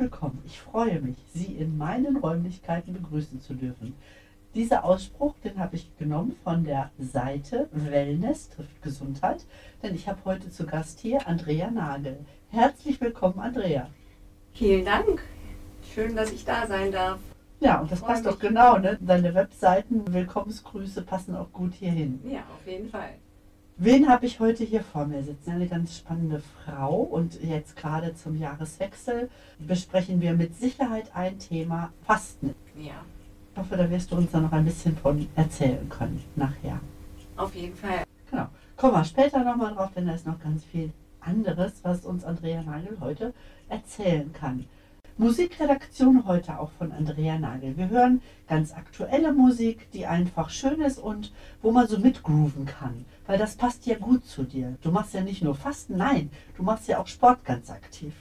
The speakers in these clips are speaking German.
willkommen. Ich freue mich, Sie in meinen Räumlichkeiten begrüßen zu dürfen. Dieser Ausspruch, den habe ich genommen von der Seite Wellness trifft Gesundheit, denn ich habe heute zu Gast hier Andrea Nagel. Herzlich willkommen, Andrea. Vielen Dank. Schön, dass ich da sein darf. Ja, und das passt doch genau, ne? Deine Webseiten, Willkommensgrüße passen auch gut hierhin. Ja, auf jeden Fall. Wen habe ich heute hier vor mir sitzen? Eine ganz spannende Frau und jetzt gerade zum Jahreswechsel besprechen wir mit Sicherheit ein Thema Fasten. Ja, Ich hoffe, da wirst du uns dann noch ein bisschen von erzählen können nachher. auf jeden Fall. Genau. Kommen wir später nochmal drauf, denn da ist noch ganz viel anderes, was uns Andrea Nagel heute erzählen kann. Musikredaktion heute auch von Andrea Nagel. Wir hören ganz aktuelle Musik, die einfach schön ist und wo man so mitgrooven kann, weil das passt ja gut zu dir. Du machst ja nicht nur Fasten, nein, du machst ja auch Sport ganz aktiv.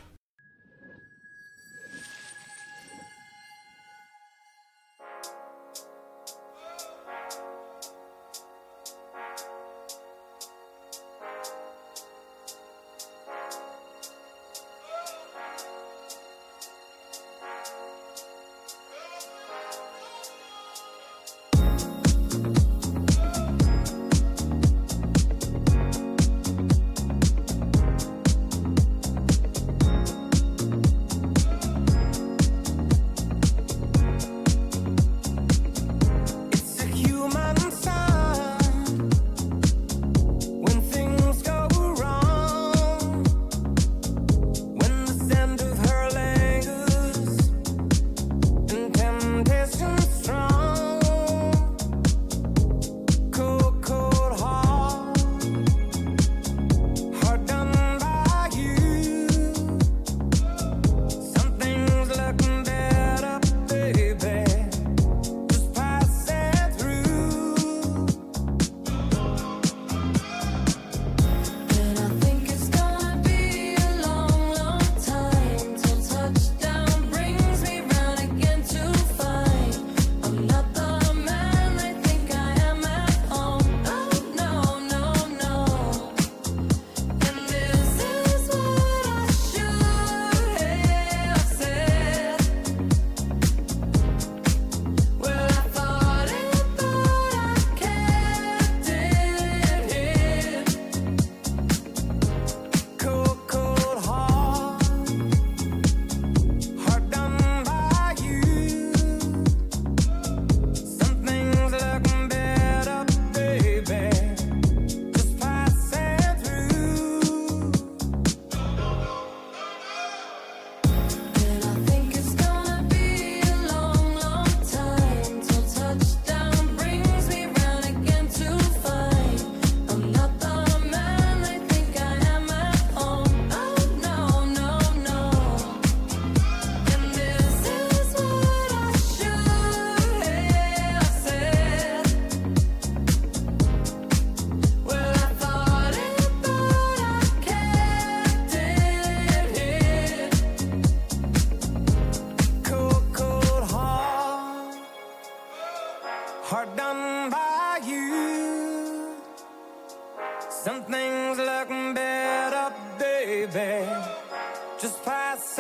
Just pass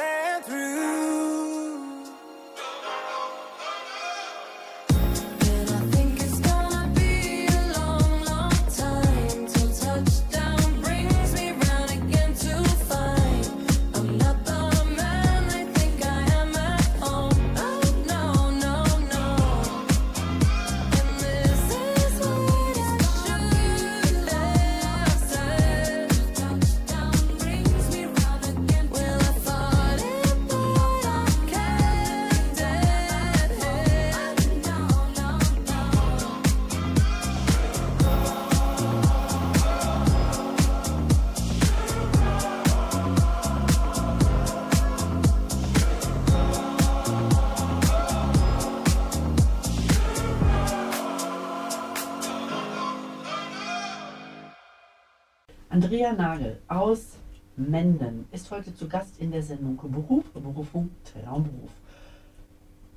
Menden ist heute zu Gast in der Sendung Beruf, Berufung, Traumberuf.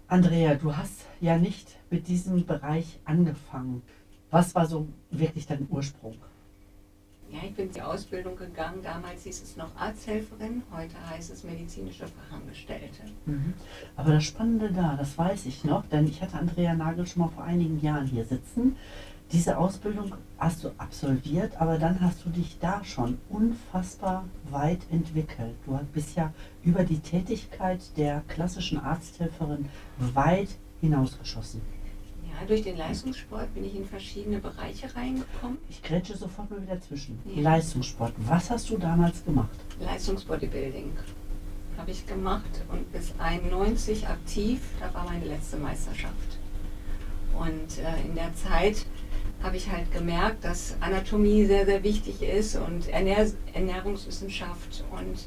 Andrea, du hast ja nicht mit diesem Bereich angefangen. Was war so wirklich dein Ursprung? Ja, ich bin die Ausbildung gegangen. Damals hieß es noch Arzthelferin, heute heißt es medizinische Fachangestellte. Mhm. Aber das Spannende da, das weiß ich noch, denn ich hatte Andrea Nagel schon mal vor einigen Jahren hier sitzen. Diese Ausbildung hast du absolviert, aber dann hast du dich da schon unfassbar weit entwickelt. Du bist ja über die Tätigkeit der klassischen Arzthelferin weit hinausgeschossen. Ja, durch den Leistungssport bin ich in verschiedene Bereiche reingekommen. Ich grätsche sofort mal wieder zwischen. Ja. Leistungssport. Was hast du damals gemacht? Leistungsbodybuilding habe ich gemacht und bis 91 aktiv. Da war meine letzte Meisterschaft. Und äh, in der Zeit habe ich halt gemerkt, dass Anatomie sehr, sehr wichtig ist und Ernähr Ernährungswissenschaft und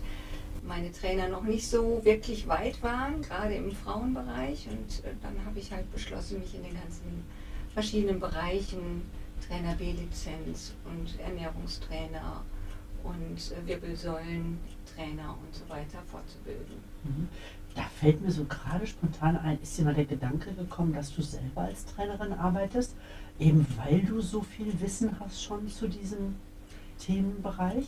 meine Trainer noch nicht so wirklich weit waren, gerade im Frauenbereich. Und äh, dann habe ich halt beschlossen, mich in den ganzen verschiedenen Bereichen, Trainer B-Lizenz und Ernährungstrainer und äh, Wirbelsäulentrainer und so weiter fortzubilden. Mhm. Da fällt mir so gerade spontan ein, ist dir mal der Gedanke gekommen, dass du selber als Trainerin arbeitest, eben weil du so viel Wissen hast schon zu diesem Themenbereich?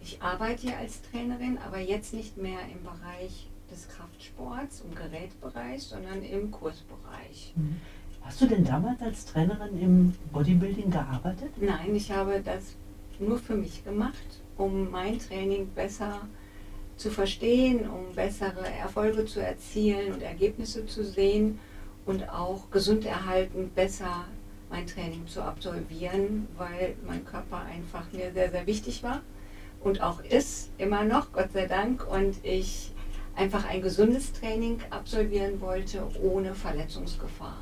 Ich arbeite ja als Trainerin, aber jetzt nicht mehr im Bereich des Kraftsports, im Gerätbereich, sondern im Kursbereich. Mhm. Hast du denn damals als Trainerin im Bodybuilding gearbeitet? Nein, ich habe das nur für mich gemacht, um mein Training besser zu verstehen, um bessere Erfolge zu erzielen und Ergebnisse zu sehen und auch gesund erhalten besser mein Training zu absolvieren, weil mein Körper einfach mir sehr, sehr wichtig war und auch ist, immer noch, Gott sei Dank, und ich einfach ein gesundes Training absolvieren wollte ohne Verletzungsgefahr.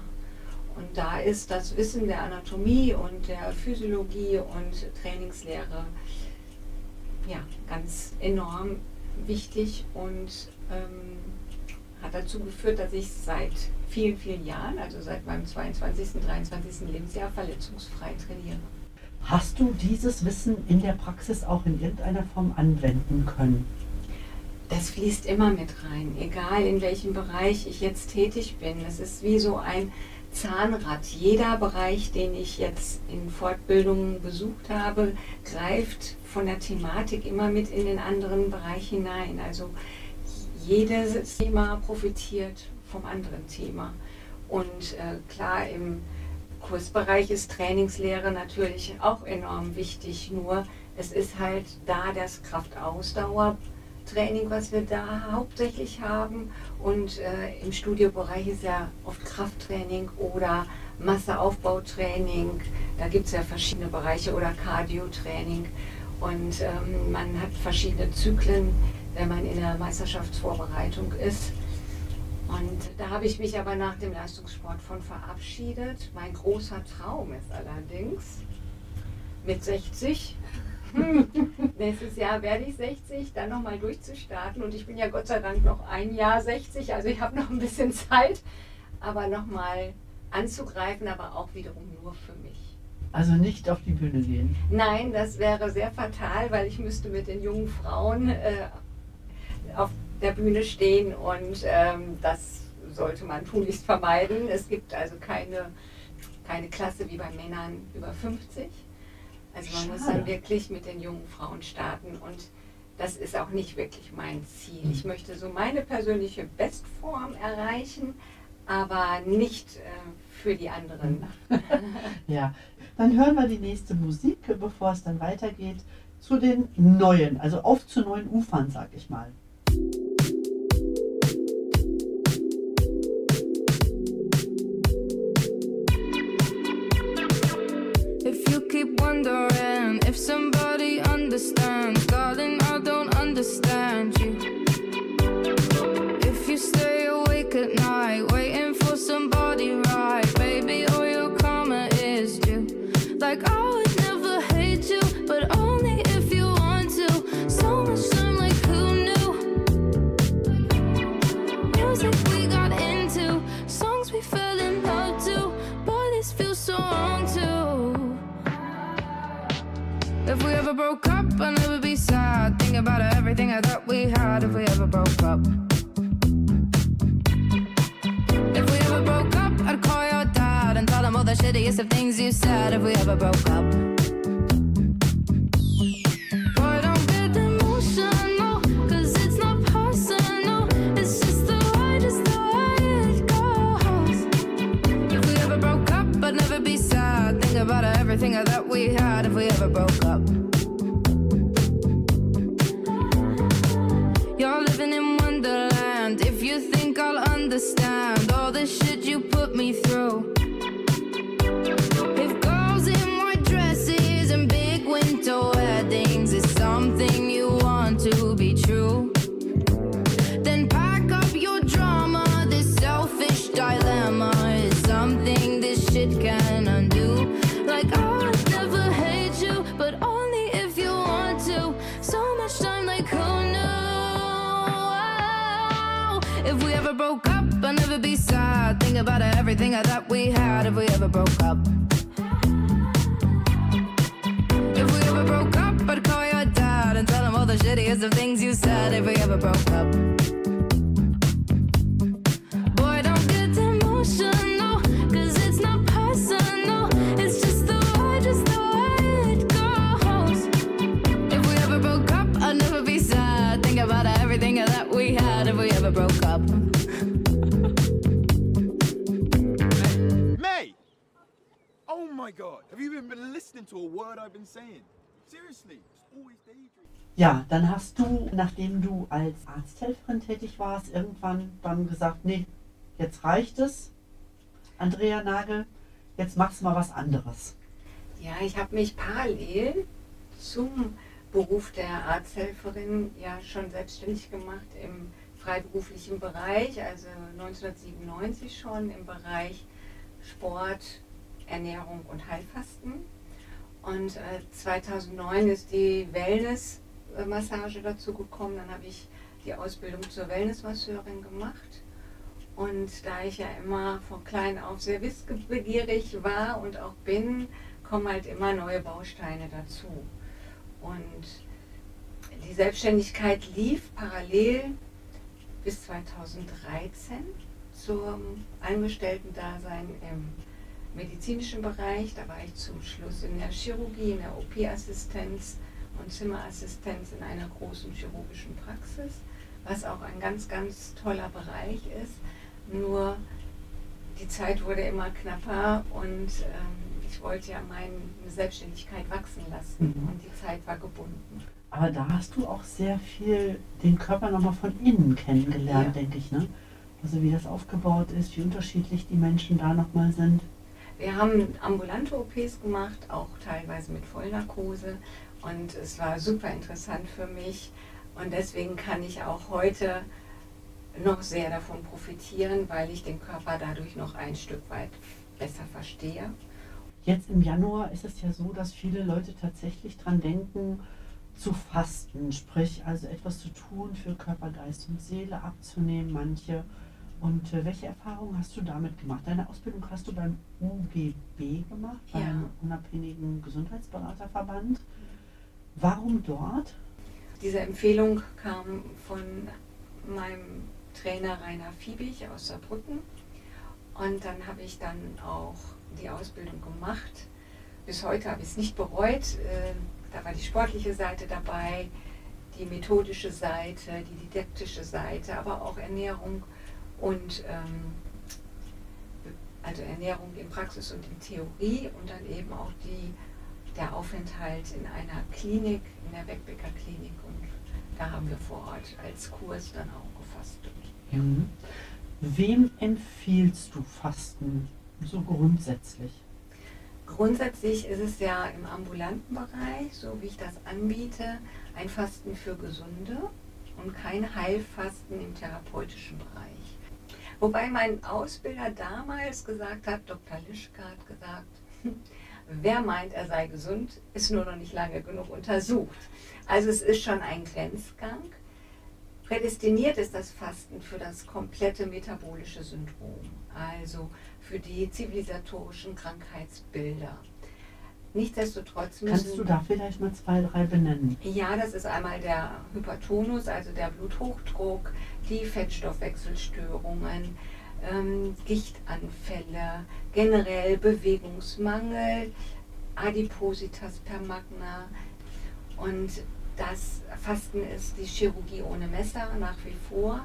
Und da ist das Wissen der Anatomie und der Physiologie und Trainingslehre ja, ganz enorm wichtig und ähm, hat dazu geführt, dass ich seit vielen, vielen Jahren, also seit meinem 22., 23. Lebensjahr, verletzungsfrei trainiere. Hast du dieses Wissen in der Praxis auch in irgendeiner Form anwenden können? Das fließt immer mit rein, egal in welchem Bereich ich jetzt tätig bin. Es ist wie so ein Zahnrad. Jeder Bereich, den ich jetzt in Fortbildungen besucht habe, greift von der Thematik immer mit in den anderen Bereich hinein. Also jedes Thema profitiert vom anderen Thema. Und äh, klar, im Kursbereich ist Trainingslehre natürlich auch enorm wichtig. Nur es ist halt da das Kraftausdauertraining, was wir da hauptsächlich haben. Und äh, im Studiobereich ist ja oft Krafttraining oder Masseaufbautraining. Da gibt es ja verschiedene Bereiche oder Cardio-Training. Und ähm, man hat verschiedene Zyklen, wenn man in der Meisterschaftsvorbereitung ist. Und da habe ich mich aber nach dem Leistungssport von verabschiedet. Mein großer Traum ist allerdings mit 60. hm, Nächstes Jahr werde ich 60, dann nochmal durchzustarten. Und ich bin ja Gott sei Dank noch ein Jahr 60, also ich habe noch ein bisschen Zeit, aber nochmal anzugreifen, aber auch wiederum nur für mich. Also nicht auf die Bühne gehen. Nein, das wäre sehr fatal, weil ich müsste mit den jungen Frauen äh, auf der Bühne stehen und ähm, das sollte man tunlichst vermeiden. Es gibt also keine, keine Klasse wie bei Männern über 50. Also man muss Schade. dann wirklich mit den jungen Frauen starten und das ist auch nicht wirklich mein Ziel. Ich möchte so meine persönliche Bestform erreichen, aber nicht äh, für die anderen. Ja, dann hören wir die nächste Musik, bevor es dann weitergeht zu den neuen, also auf zu neuen Ufern, sag ich mal. Wondering if somebody broke up, I'll never be sad. Think about everything I thought we had if we ever broke up. If we ever broke up, I'd call your dad and tell him all the shittiest of things you said if we ever broke up. About everything that we had if we ever broke up. You're living in Wonderland. If you think I'll understand all the shit you put me through. I'd be sad. Think about everything I thought we had. If we ever broke up. If we ever broke up, I'd call your dad and tell him all the shittiest of things you said. If we ever broke up. Boy, don't get emotional, cause it's not personal. It's just the way, just the way it goes. If we ever broke up, I'd never be sad. Think about everything that we had if we ever broke up. Ja, dann hast du, nachdem du als Arzthelferin tätig warst, irgendwann dann gesagt, nee, jetzt reicht es, Andrea Nagel, jetzt machst du mal was anderes. Ja, ich habe mich parallel zum Beruf der Arzthelferin ja schon selbstständig gemacht im freiberuflichen Bereich, also 1997 schon im Bereich Sport, Ernährung und Heilfasten. Und äh, 2009 ist die Wellness-Massage dazu gekommen. Dann habe ich die Ausbildung zur Wellnessmasseurin gemacht. Und da ich ja immer von klein auf sehr wissbegierig war und auch bin, kommen halt immer neue Bausteine dazu. Und die Selbstständigkeit lief parallel bis 2013 zum Angestellten-Dasein im medizinischen Bereich. Da war ich zum Schluss in der Chirurgie, in der OP-Assistenz und Zimmerassistenz in einer großen chirurgischen Praxis, was auch ein ganz, ganz toller Bereich ist. Nur die Zeit wurde immer knapper und ähm, ich wollte ja meine Selbstständigkeit wachsen lassen Mhm. und die Zeit war gebunden. Aber da hast du auch sehr viel den Körper nochmal von innen kennengelernt, Ja. denke ich. Ne? Also wie das aufgebaut ist, wie unterschiedlich die Menschen da nochmal sind. Wir haben ambulante OPs gemacht, auch teilweise mit Vollnarkose. Und es war super interessant für mich. Und deswegen kann ich auch heute noch sehr davon profitieren, weil ich den Körper dadurch noch ein Stück weit besser verstehe. Jetzt im Januar ist es ja so, dass viele Leute tatsächlich dran denken, zu fasten, sprich also etwas zu tun für Körper, Geist und Seele abzunehmen, manche. Und äh, welche Erfahrungen hast du damit gemacht? Deine Ausbildung hast du beim UGB gemacht, Ja. beim Unabhängigen Gesundheitsberaterverband. Warum dort? Diese Empfehlung kam von meinem Trainer Rainer Fiebig aus Saarbrücken. Und dann habe ich dann auch die Ausbildung gemacht. Bis heute habe ich es nicht bereut. Äh, Da war die sportliche Seite dabei, die methodische Seite, die didaktische Seite, aber auch Ernährung und ähm, also Ernährung in Praxis und in Theorie und dann eben auch die, der Aufenthalt in einer Klinik, in der Wegbecker Klinik und da haben wir vor Ort als Kurs dann auch gefastet. Mhm. Wem empfiehlst du Fasten so grundsätzlich? Grundsätzlich ist es ja im ambulanten Bereich, so wie ich das anbiete, ein Fasten für Gesunde und kein Heilfasten im therapeutischen Bereich. Wobei mein Ausbilder damals gesagt hat, Dr. Lischke hat gesagt, wer meint, er sei gesund, ist nur noch nicht lange genug untersucht. Also es ist schon ein Grenzgang. Prädestiniert ist das Fasten für das komplette metabolische Syndrom, also für die zivilisatorischen Krankheitsbilder. Nichtsdestotrotz müssen Kannst du da vielleicht mal zwei, drei benennen? ja, das ist einmal der Hypertonus, also der Bluthochdruck, die Fettstoffwechselstörungen, ähm, Gichtanfälle, generell Bewegungsmangel, Adipositas per magna und das Fasten ist die Chirurgie ohne Messer nach wie vor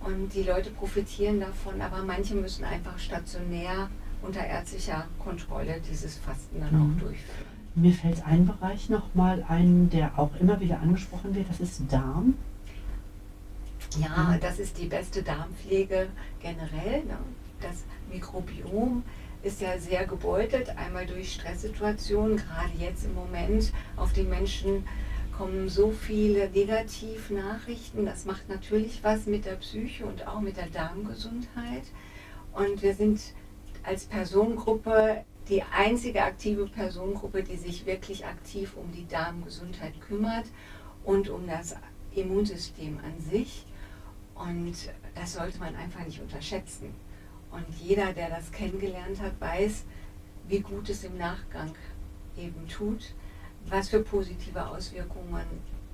und die Leute profitieren davon, aber manche müssen einfach stationär unter ärztlicher Kontrolle dieses Fasten dann Mhm. auch durchführen. Mir fällt ein Bereich nochmal ein, der auch immer wieder angesprochen wird, das ist Darm. Ja, das ist die beste Darmpflege generell. Ne? Das Mikrobiom ist ja sehr gebeutelt, einmal durch Stresssituationen, gerade jetzt im Moment. Auf die Menschen kommen so viele Negativnachrichten. Das macht natürlich was mit der Psyche und auch mit der Darmgesundheit. Und wir sind als Personengruppe die einzige aktive Personengruppe, die sich wirklich aktiv um die Darmgesundheit kümmert und um das Immunsystem an sich. Und das sollte man einfach nicht unterschätzen. Und jeder, der das kennengelernt hat, weiß, wie gut es im Nachgang eben tut, was für positive Auswirkungen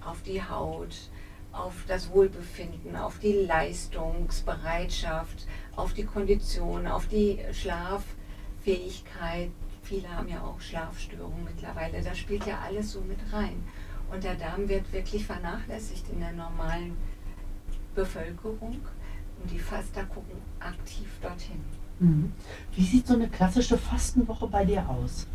auf die Haut, auf das Wohlbefinden, auf die Leistungsbereitschaft, auf die Kondition, auf die Schlaffähigkeit. Viele haben ja auch Schlafstörungen mittlerweile. Das spielt ja alles so mit rein. Und der Darm wird wirklich vernachlässigt in der normalen Bevölkerung. Und die Faster gucken aktiv dorthin. Mhm. Wie sieht so eine klassische Fastenwoche bei dir aus?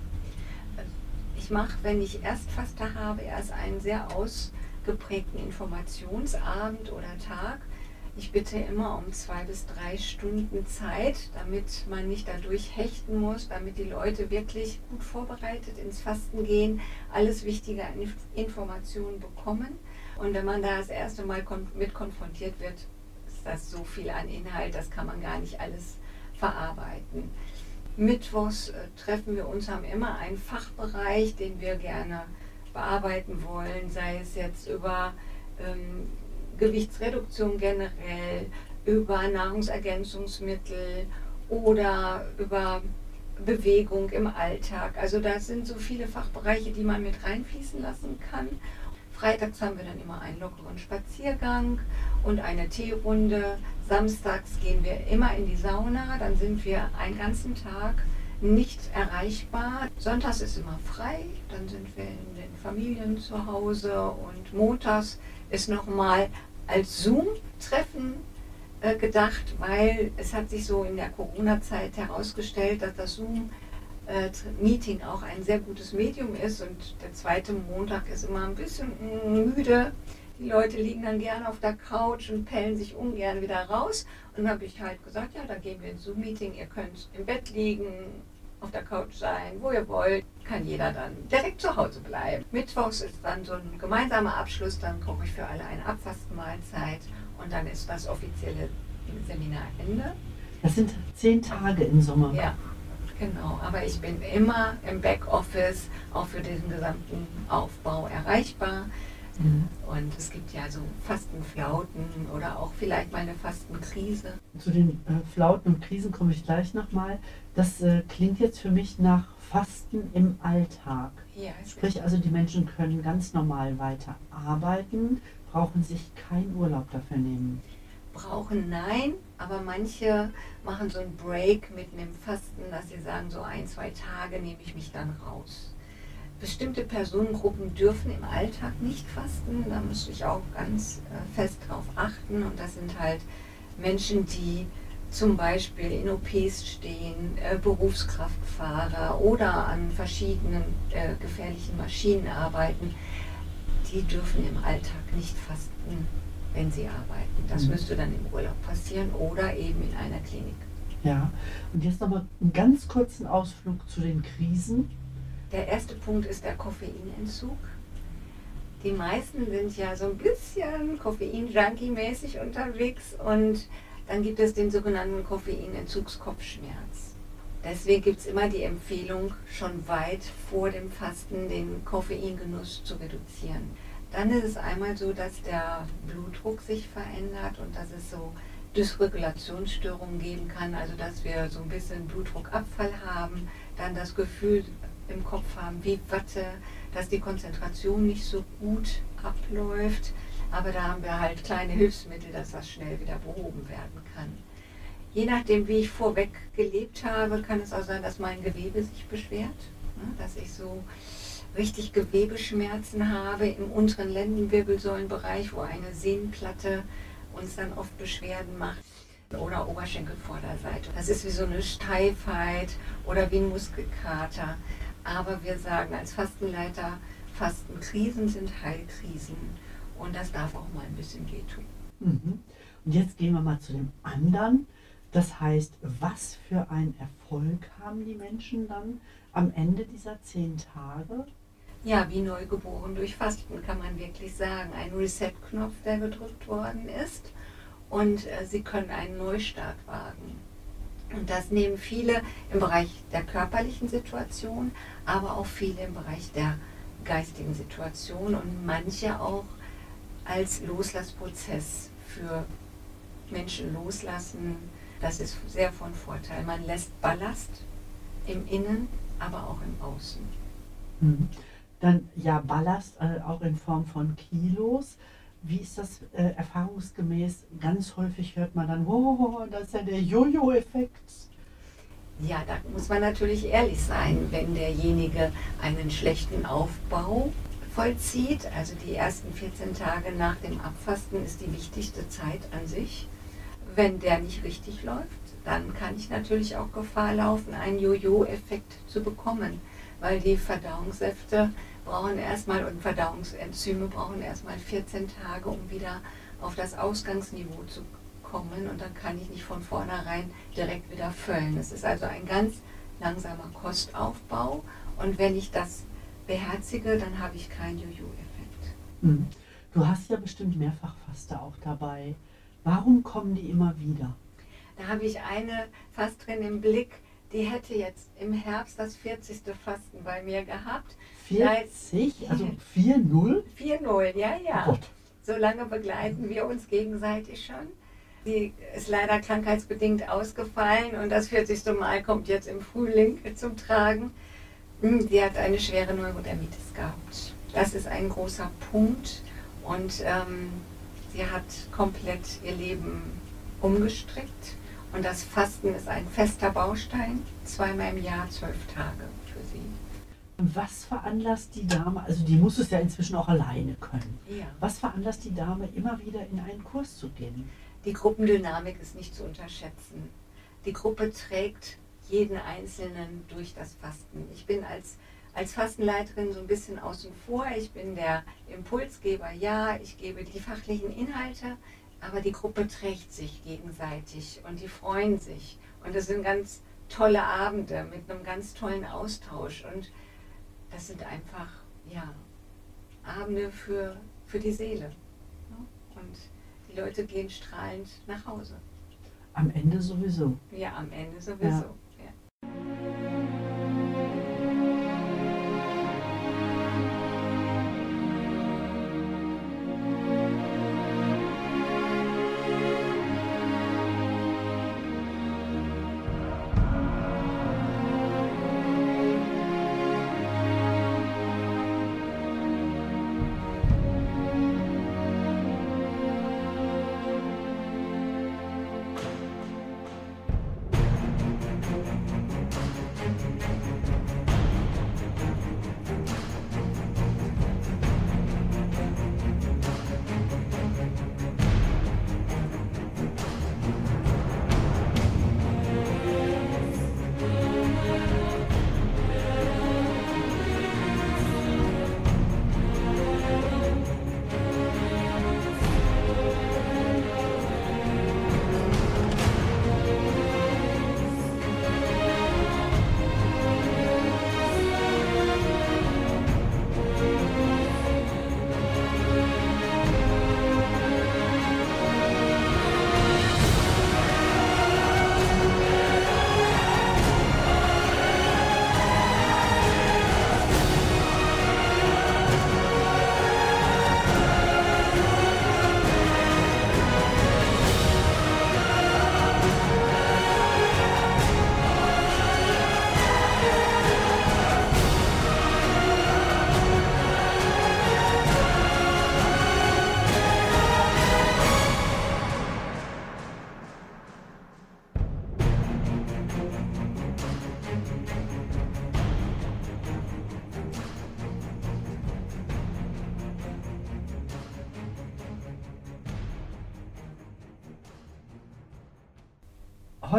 Ich mache, wenn ich Erstfaster habe, erst einen sehr ausgeprägten Informationsabend oder Tag. Ich bitte immer um zwei bis drei Stunden Zeit, damit man nicht dadurch hechten muss, damit die Leute wirklich gut vorbereitet ins Fasten gehen, alles Wichtige Informationen bekommen. Und wenn man da das erste Mal kon mit konfrontiert wird, ist das so viel an Inhalt, das kann man gar nicht alles verarbeiten. Mittwochs äh, treffen wir uns, haben immer einen Fachbereich, den wir gerne bearbeiten wollen, sei es jetzt über ähm, Gewichtsreduktion generell, über Nahrungsergänzungsmittel oder über Bewegung im Alltag. Also das sind so viele Fachbereiche, die man mit reinfließen lassen kann. Freitags haben wir dann immer einen lockeren Spaziergang und eine Teerunde. Samstags gehen wir immer in die Sauna, dann sind wir einen ganzen Tag nicht erreichbar. Sonntags ist immer frei, dann sind wir in den Familien zu Hause und montags ist nochmal als Zoom-Treffen äh, gedacht, weil es hat sich so in der Corona-Zeit herausgestellt, dass das Zoom-Meeting auch ein sehr gutes Medium ist und der zweite Montag ist immer ein bisschen mm, müde. Die Leute liegen dann gerne auf der Couch und pellen sich ungern wieder raus. Und dann habe ich halt gesagt, ja, dann gehen wir ins Zoom-Meeting. Ihr könnt im Bett liegen, auf der Couch sein, wo ihr wollt. Kann jeder dann direkt zu Hause bleiben. Mittwochs ist dann so ein gemeinsamer Abschluss. Dann koche ich für alle eine Abfastenmahlzeit. Und dann ist das offizielle Seminarende. Das sind zehn Tage im Sommer. Ja, genau. Aber ich bin immer im Backoffice, auch für diesen gesamten Aufbau erreichbar. Mhm. Und es gibt ja so Fastenflauten oder auch vielleicht mal eine Fastenkrise. Zu den äh, Flauten und Krisen komme ich gleich nochmal. Das äh, klingt jetzt für mich nach Fasten im Alltag. Ja, Sprich also, die Menschen können ganz normal weiter arbeiten, brauchen sich keinen Urlaub dafür nehmen. brauchen nein, aber manche machen so einen Break mitten im Fasten, sie sagen, so ein, zwei Tage nehme ich mich dann raus. Bestimmte Personengruppen dürfen im Alltag nicht fasten, da muss ich auch ganz äh, fest drauf achten und das sind halt Menschen, die zum Beispiel in OPs stehen, äh, Berufskraftfahrer oder an verschiedenen äh, gefährlichen Maschinen arbeiten, die dürfen im Alltag nicht fasten, wenn sie arbeiten. Das Mhm. müsste dann im Urlaub passieren oder eben in einer Klinik. Ja, und jetzt nochmal einen ganz kurzen Ausflug zu den Krisen. Der erste Punkt ist der Koffeinentzug. Die meisten sind ja so ein bisschen Koffein-Junkie-mäßig unterwegs und dann gibt es den sogenannten Koffeinentzugskopfschmerz. Deswegen gibt es immer die Empfehlung, schon weit vor dem Fasten den Koffeingenuss zu reduzieren. Dann ist es einmal so, dass der Blutdruck sich verändert und dass es so Dysregulationsstörungen geben kann, also dass wir so ein bisschen Blutdruckabfall haben, dann das Gefühl im Kopf haben wie Watte, dass die Konzentration nicht so gut abläuft, aber da haben wir halt kleine Hilfsmittel, dass das schnell wieder behoben werden kann. Je nachdem, wie ich vorweg gelebt habe, kann es auch sein, dass mein Gewebe sich beschwert, ne, dass ich so richtig Gewebeschmerzen habe im unteren Lendenwirbelsäulenbereich, wo eine Sehnenplatte uns dann oft Beschwerden macht oder Oberschenkelvorderseite. Das ist wie so eine Steifheit oder wie ein Muskelkater. Aber wir sagen als Fastenleiter, Fastenkrisen sind Heilkrisen. Und das darf auch mal ein bisschen wehtun. Mhm. Und jetzt gehen wir mal zu dem anderen. Das heißt, was für einen Erfolg haben die Menschen dann am Ende dieser zehn Tage? Ja, wie neugeboren durch Fasten kann man wirklich sagen. Ein Reset-Knopf, der gedrückt worden ist. Und äh, sie können einen Neustart wagen. Und das nehmen viele im Bereich der körperlichen Situation, aber auch viele im Bereich der geistigen Situation und manche auch als Loslassprozess für Menschen loslassen. Das ist sehr von Vorteil. Man lässt Ballast im Innen, aber auch im Außen. Mhm. Dann ja, Ballast äh, auch in Form von Kilos. Wie ist das äh, erfahrungsgemäß? Ganz häufig hört man dann, oh, das ist ja der Jojo-Effekt. Ja, da muss man natürlich ehrlich sein, wenn derjenige einen schlechten Aufbau vollzieht. Also die ersten 14 Tage nach dem Abfasten ist die wichtigste Zeit an sich. Wenn der nicht richtig läuft, dann kann ich natürlich auch Gefahr laufen, einen Jojo-Effekt zu bekommen, weil die Verdauungssäfte brauchen erstmal und Verdauungsenzyme brauchen erstmal 14 Tage, um wieder auf das Ausgangsniveau zu kommen und dann kann ich nicht von vornherein direkt wieder füllen. Es ist also ein ganz langsamer Kostaufbau und wenn ich das beherzige, dann habe ich keinen Jojo-Effekt. Mhm. Du hast ja bestimmt Mehrfachfaste auch dabei. Warum kommen die immer wieder? Da habe ich eine fast drin im Blick, die hätte jetzt im Herbst das 40. Fasten bei mir gehabt. 40? Also 4-0? 4-0, ja, ja. Oh Gott. So lange begleiten wir uns gegenseitig schon. Die ist leider krankheitsbedingt ausgefallen und das 40. Mal kommt jetzt im Frühling zum Tragen. Hm, Sie hat eine schwere Neurodermitis gehabt. Das ist ein großer Punkt und ähm, sie hat komplett ihr Leben umgestrickt. Und das Fasten ist ein fester Baustein, zweimal im Jahr, zwölf Tage für sie. Was veranlasst die Dame, also die muss es ja inzwischen auch alleine können. Ja. Was veranlasst die Dame immer wieder in einen Kurs zu gehen? Die Gruppendynamik ist nicht zu unterschätzen. Die Gruppe trägt jeden Einzelnen durch das Fasten. Ich bin als, als Fastenleiterin so ein bisschen außen vor. Ich bin der Impulsgeber, ja, ich gebe die fachlichen Inhalte, aber die Gruppe trägt sich gegenseitig und die freuen sich. Und es sind ganz tolle Abende mit einem ganz tollen Austausch. Und das sind einfach, ja, Abende für, für die Seele. ne? Und die Leute gehen strahlend nach Hause. Am Ende sowieso. Ja, am Ende sowieso. Ja.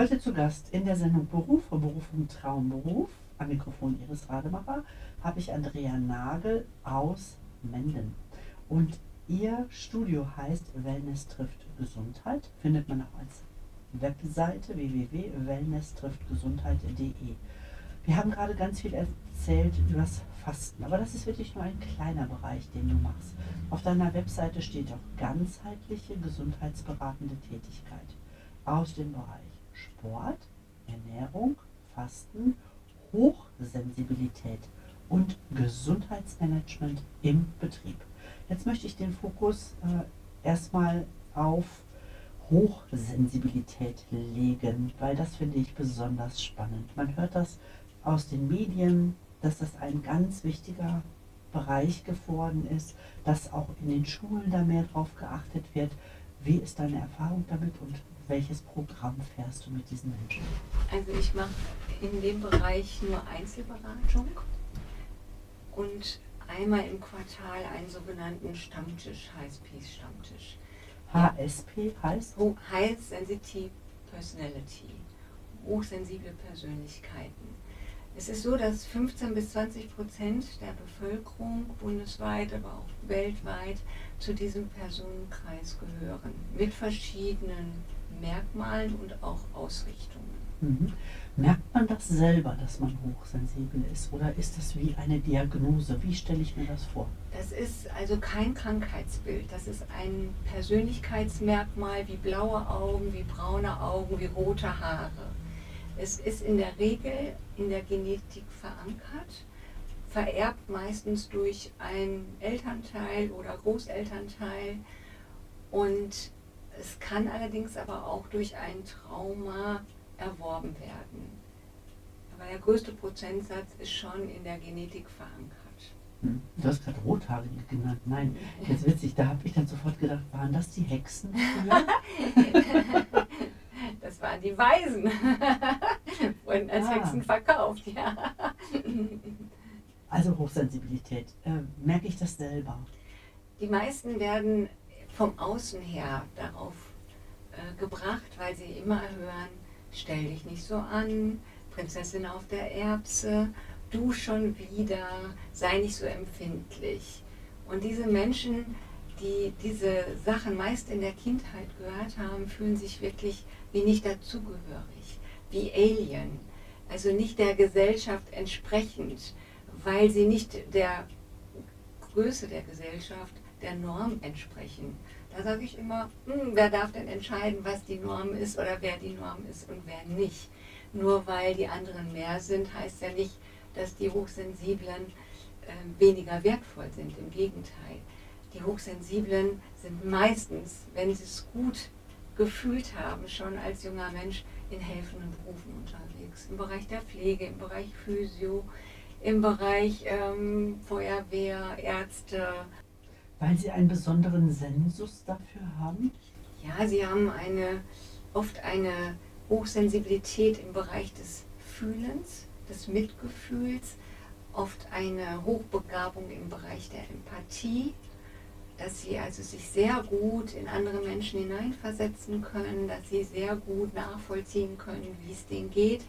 Heute zu Gast in der Sendung Beruf, Berufung, Traumberuf, am Mikrofon Iris Rademacher, habe ich Andrea Nagel aus Menden. Und ihr Studio heißt Wellness trifft Gesundheit, findet man auch als Webseite www.wellnesstrifftgesundheit.de. Wir haben gerade ganz viel erzählt über das Fasten, aber das ist wirklich nur ein kleiner Bereich, den du machst. Auf deiner Webseite steht auch ganzheitliche gesundheitsberatende Tätigkeit aus dem Bereich Sport, Ernährung, Fasten, Hochsensibilität und Gesundheitsmanagement im Betrieb. Jetzt möchte ich den Fokus äh, erstmal auf Hochsensibilität legen, weil das finde ich besonders spannend. Man hört das aus den Medien, dass das ein ganz wichtiger Bereich geworden ist, dass auch in den Schulen da mehr drauf geachtet wird. Wie ist deine Erfahrung damit und welches Programm fährst du mit diesen Menschen? Also ich mache in dem Bereich nur Einzelberatung und einmal im Quartal einen sogenannten Stammtisch, High Peace Stammtisch. HSP heißt? High Sensitive Personality, hochsensible Persönlichkeiten. Es ist so, dass 15 bis 20 Prozent der Bevölkerung bundesweit, aber auch weltweit zu diesem Personenkreis gehören, mit verschiedenen Merkmalen und auch Ausrichtungen. Mhm. Merkt man das selber, dass man hochsensibel ist oder ist das wie eine Diagnose? Wie stelle ich mir das vor? Das ist also kein Krankheitsbild. Das ist ein Persönlichkeitsmerkmal wie blaue Augen, wie braune Augen, wie rote Haare. Es ist in der Regel in der Genetik verankert, vererbt meistens durch ein Elternteil oder Großelternteil und es kann allerdings aber auch durch ein Trauma erworben werden. Aber der größte Prozentsatz ist schon in der Genetik verankert. Hm? Du hast gerade Rothaarige genannt. Nein, jetzt witzig, da habe ich dann sofort gedacht, waren das die Hexen? Das waren die Weisen. Wurden als Ah. Hexen verkauft, ja. Also Hochsensibilität. Äh, merke ich das selber? Die meisten werden vom Außen her darauf äh, gebracht, weil sie immer hören, stell dich nicht so an, Prinzessin auf der Erbse, du schon wieder, sei nicht so empfindlich. Und diese Menschen, die diese Sachen meist in der Kindheit gehört haben, fühlen sich wirklich wie nicht dazugehörig, wie Alien, also nicht der Gesellschaft entsprechend, weil sie nicht der Größe der Gesellschaft, der Norm entsprechen. Da sage ich immer, hm, wer darf denn entscheiden, was die Norm ist oder wer die Norm ist und wer nicht. Nur weil die anderen mehr sind, heißt ja nicht, dass die Hochsensiblen äh, weniger wertvoll sind. Im Gegenteil. Die Hochsensiblen sind meistens, wenn sie es gut gefühlt haben, schon als junger Mensch in helfenden Berufen unterwegs. Im Bereich der Pflege, im Bereich Physio, im Bereich ähm, Feuerwehr, Ärzte. Weil sie einen besonderen Sensus dafür haben? Ja, sie haben eine, oft eine Hochsensibilität im Bereich des Fühlens, des Mitgefühls, oft eine Hochbegabung im Bereich der Empathie, dass sie also sich sehr gut in andere Menschen hineinversetzen können, dass sie sehr gut nachvollziehen können, wie es denen geht,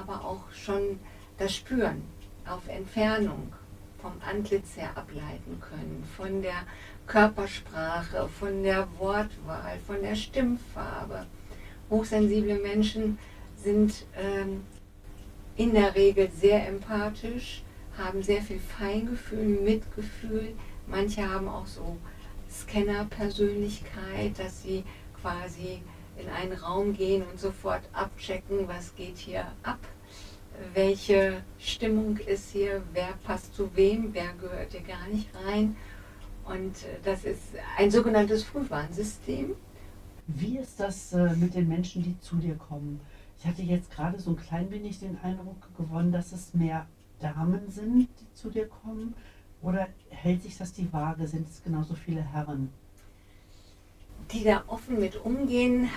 aber auch schon das Spüren auf Entfernung vom Antlitz her ableiten können, von der Körpersprache, von der Wortwahl, von der Stimmfarbe. Hochsensible Menschen sind ähm, in der Regel sehr empathisch, haben sehr viel Feingefühl, Mitgefühl. Manche haben auch so Scanner-Persönlichkeit, dass sie quasi in einen Raum gehen und sofort abchecken, was geht hier ab, welche Stimmung ist hier, wer passt zu wem, wer gehört hier gar nicht rein. Und äh, das ist ein sogenanntes Frühwarnsystem. Wie ist das äh, mit den Menschen, die zu dir kommen? Ich hatte jetzt gerade so ein klein wenig den Eindruck gewonnen, dass es mehr Damen sind, die zu dir kommen. Oder hält sich das die Waage? Sind es genauso viele Herren? die da offen mit umgehen,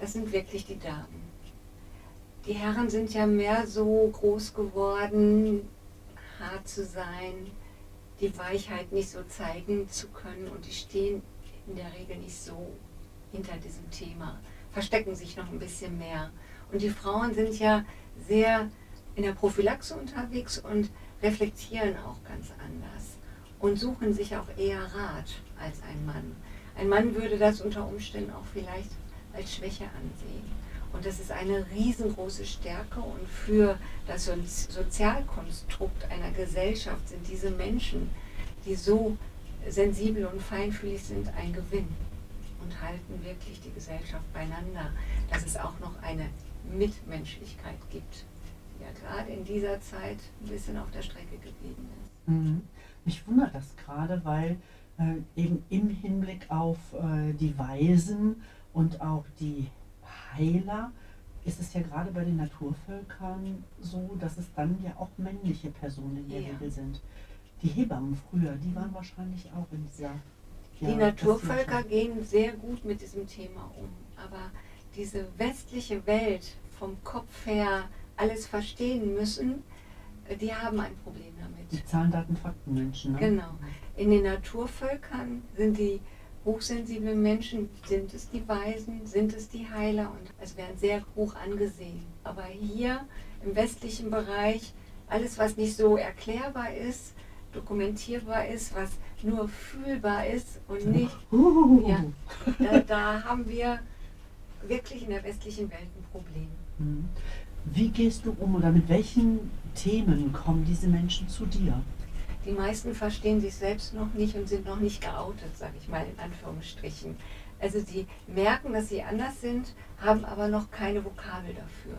das sind wirklich die Damen. Die Herren sind ja mehr so groß geworden, hart zu sein, die Weichheit nicht so zeigen zu können und die stehen in der Regel nicht so hinter diesem Thema. verstecken sich noch ein bisschen mehr. Und die Frauen sind ja sehr in der Prophylaxe unterwegs und reflektieren auch ganz anders und suchen sich auch eher Rat als ein Mann. Ein Mann würde das unter Umständen auch vielleicht als Schwäche ansehen. Und das ist eine riesengroße Stärke und für das So- Sozialkonstrukt einer Gesellschaft sind diese Menschen, die so sensibel und feinfühlig sind, ein Gewinn und halten wirklich die Gesellschaft beieinander, dass es auch noch eine Mitmenschlichkeit gibt, ja gerade in dieser Zeit ein bisschen auf der Strecke geblieben ist. Mhm. Mich wundert das gerade, weil äh, eben im Hinblick auf äh, die Weisen und auch die Heiler ist es ja gerade bei den Naturvölkern so, dass es dann ja auch männliche Personen in der Ja. Regel sind. Die Hebammen früher, die waren wahrscheinlich auch in dieser. Die ja, Naturvölker Passionschaft. gehen sehr gut mit diesem Thema um, aber diese westliche Welt vom Kopf her alles verstehen müssen, die haben ein Problem damit. Die Zahlen, Daten, Fakten Menschen. Ne? Genau. In den Naturvölkern sind die hochsensiblen Menschen, sind es die Weisen, sind es die Heiler und es werden sehr hoch angesehen. Aber hier im westlichen Bereich, alles was nicht so erklärbar ist, dokumentierbar ist, was nur fühlbar ist und nicht, Uhuhu. Ja. da, da haben wir wirklich in der westlichen Welt ein Problem. Wie gehst du um oder mit welchen Themen kommen diese Menschen zu dir? Die meisten verstehen sich selbst noch nicht und sind noch nicht geoutet, sage ich mal in Anführungsstrichen. Also sie merken, dass sie anders sind, haben aber noch keine Vokabel dafür.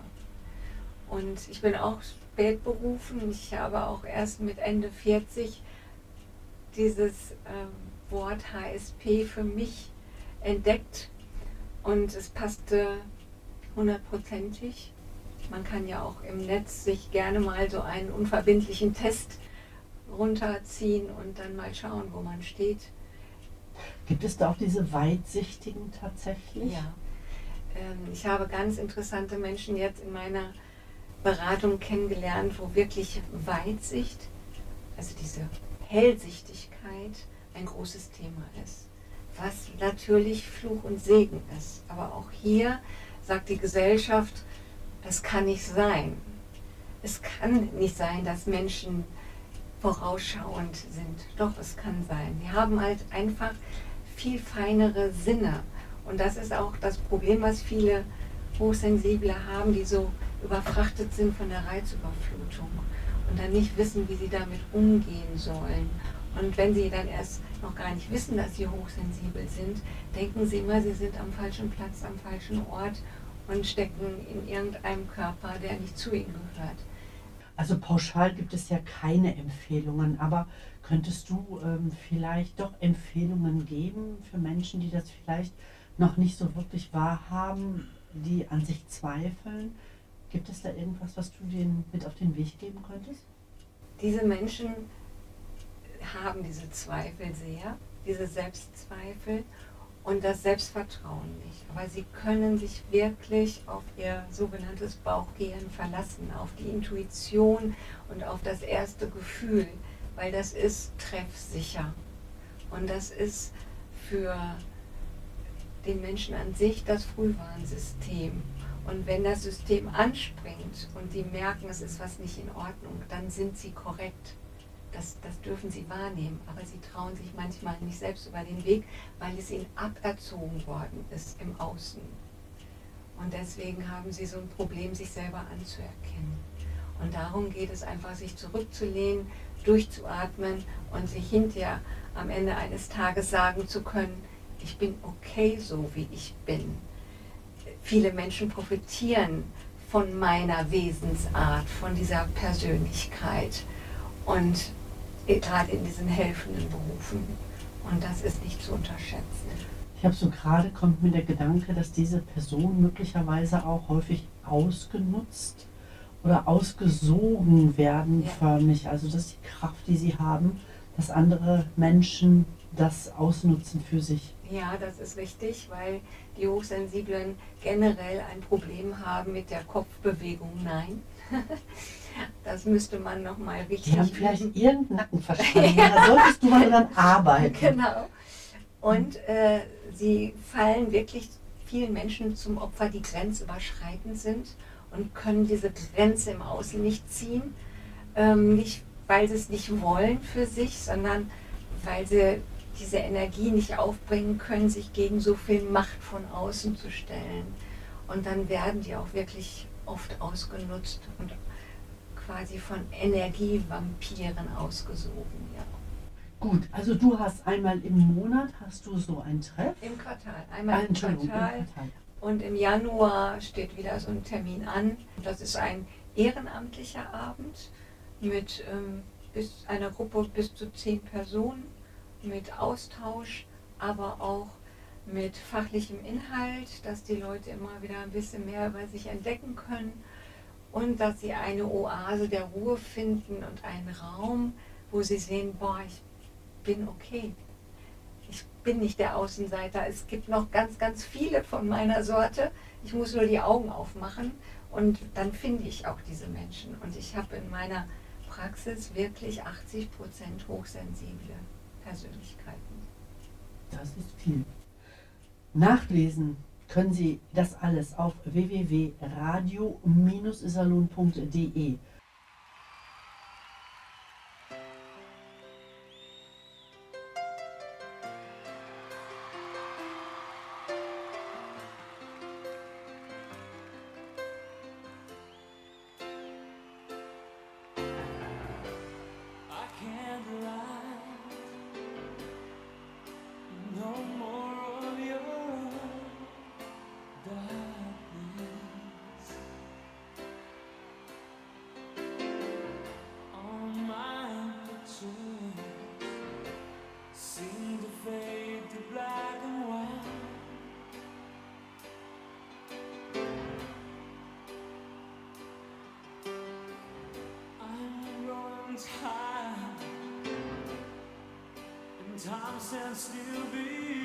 Und ich bin auch spät berufen. Ich habe auch erst mit Ende 40 dieses ähm, Wort HSP für mich entdeckt und es passte hundertprozentig. Man kann ja auch im Netz sich gerne mal so einen unverbindlichen Test runterziehen und dann mal schauen, wo man steht. Gibt es da auch diese Weitsichtigen tatsächlich? Ja. Ähm, ich habe ganz interessante Menschen jetzt in meiner Beratung kennengelernt, wo wirklich Weitsicht, also diese Hellsichtigkeit, ein großes Thema ist. Was natürlich Fluch und Segen ist. Aber auch hier sagt die Gesellschaft, es kann nicht sein. Es kann nicht sein, dass Menschen vorausschauend sind. Doch, es kann sein. Die haben halt einfach viel feinere Sinne. Und das ist auch das Problem, was viele Hochsensible haben, die so überfrachtet sind von der Reizüberflutung und dann nicht wissen, wie sie damit umgehen sollen. Und wenn sie dann erst noch gar nicht wissen, dass sie hochsensibel sind, denken sie immer, sie sind am falschen Platz, am falschen Ort und stecken in irgendeinem Körper, der nicht zu ihnen gehört. Also pauschal gibt es ja keine Empfehlungen, aber könntest du ähm, vielleicht doch Empfehlungen geben für Menschen, die das vielleicht noch nicht so wirklich wahrhaben, die an sich zweifeln? Gibt es da irgendwas, was du denen mit auf den Weg geben könntest? Diese Menschen haben diese Zweifel sehr, diese Selbstzweifel und das Selbstvertrauen nicht. Aber sie können sich wirklich auf ihr sogenanntes Bauchgehirn verlassen, auf die Intuition und auf das erste Gefühl, weil das ist treffsicher. Und das ist für den Menschen an sich das Frühwarnsystem. Und wenn das System anspringt und die merken, es ist was nicht in Ordnung, dann sind sie korrekt. Das, das dürfen sie wahrnehmen, aber sie trauen sich manchmal nicht selbst über den Weg, weil es ihnen aberzogen worden ist im Außen. Und deswegen haben sie so ein Problem, sich selber anzuerkennen. Und darum geht es einfach, sich zurückzulehnen, durchzuatmen und sich hinterher am Ende eines Tages sagen zu können, ich bin okay so, wie ich bin. Viele Menschen profitieren von meiner Wesensart, von dieser Persönlichkeit und gerade in diesen helfenden Berufen. Und das ist nicht zu unterschätzen. Ich habe so gerade kommt mir der Gedanke, dass diese Personen möglicherweise auch häufig ausgenutzt oder ausgesogen werden Ja. förmlich. Also dass die Kraft, die sie haben, dass andere Menschen das ausnutzen für sich. Ja, das ist richtig, weil die Hochsensiblen generell ein Problem haben mit der Kopfbewegung. Nein. Das müsste man nochmal richtig Die haben vielleicht ihren Nacken verstanden. Da solltest du mal dran arbeiten. Genau. Und äh, sie fallen wirklich vielen Menschen zum Opfer, die grenzüberschreitend sind und können diese Grenze im Außen nicht ziehen. Ähm, nicht, weil sie es nicht wollen für sich, sondern weil sie diese Energie nicht aufbringen können, sich gegen so viel Macht von außen zu stellen. Und dann werden die auch wirklich oft ausgenutzt und quasi von Energievampiren ausgesogen. Ja. Gut, also du hast einmal im Monat hast du so ein Treff. Im Quartal, Ah, einmal im Entschuldigung, im Quartal. Quartal. Und im Januar steht wieder so ein Termin an. Das ist ein ehrenamtlicher Abend mit ähm, bis einer Gruppe bis zu zehn Personen, mit Austausch, aber auch mit fachlichem Inhalt, dass die Leute immer wieder ein bisschen mehr über sich entdecken können und dass sie eine Oase der Ruhe finden und einen Raum, wo sie sehen, boah, ich bin okay. Ich bin nicht der Außenseiter. Es gibt noch ganz, ganz viele von meiner Sorte. Ich muss nur die Augen aufmachen und dann finde ich auch diese Menschen. Und ich habe in meiner Praxis wirklich 80 Prozent hochsensible Persönlichkeiten. Das ist viel. Nachlesen können Sie das alles auf www.radio-isalon.de. time stands still before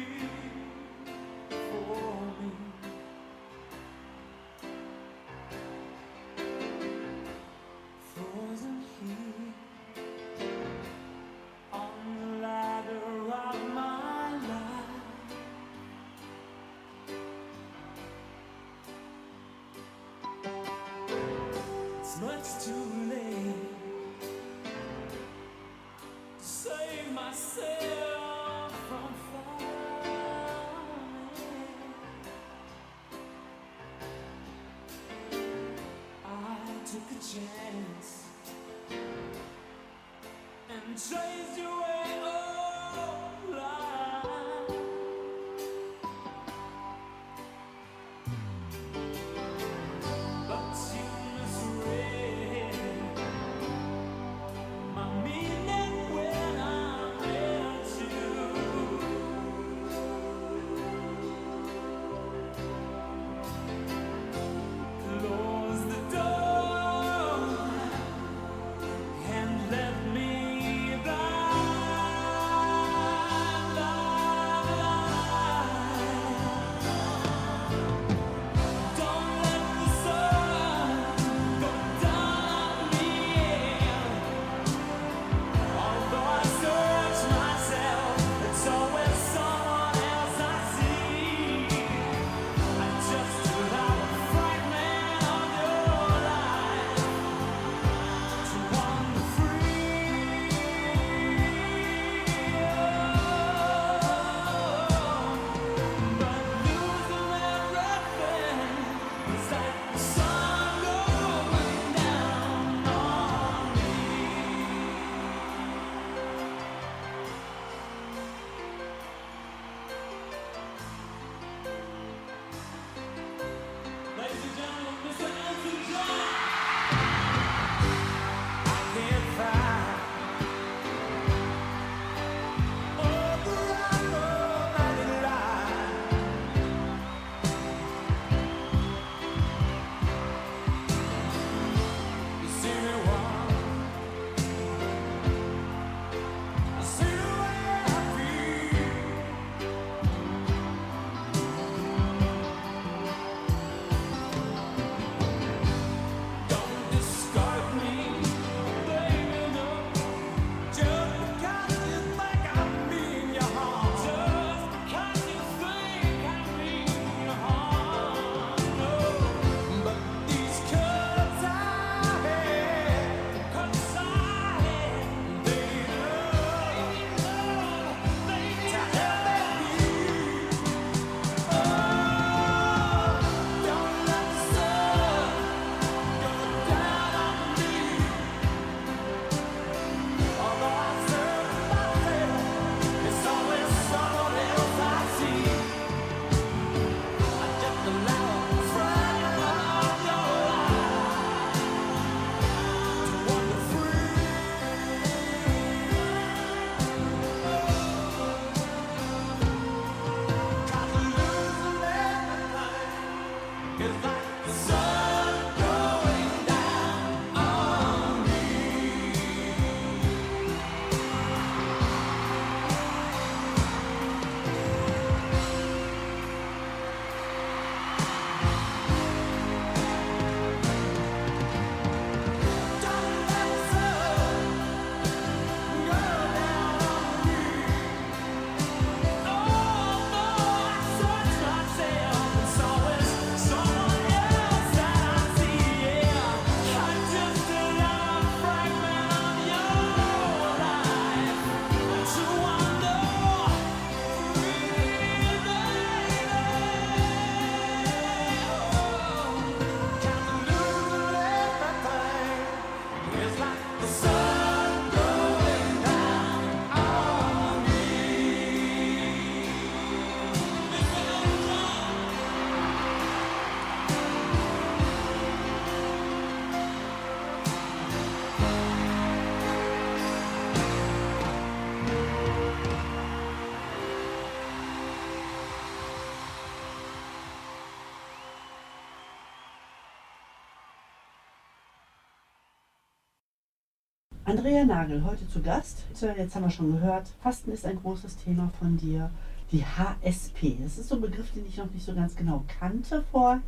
Andrea Nagel, heute zu Gast. Jetzt haben wir schon gehört, Fasten ist ein großes Thema von dir. Die HSP, das ist so ein Begriff, den ich noch nicht so ganz genau kannte vorher.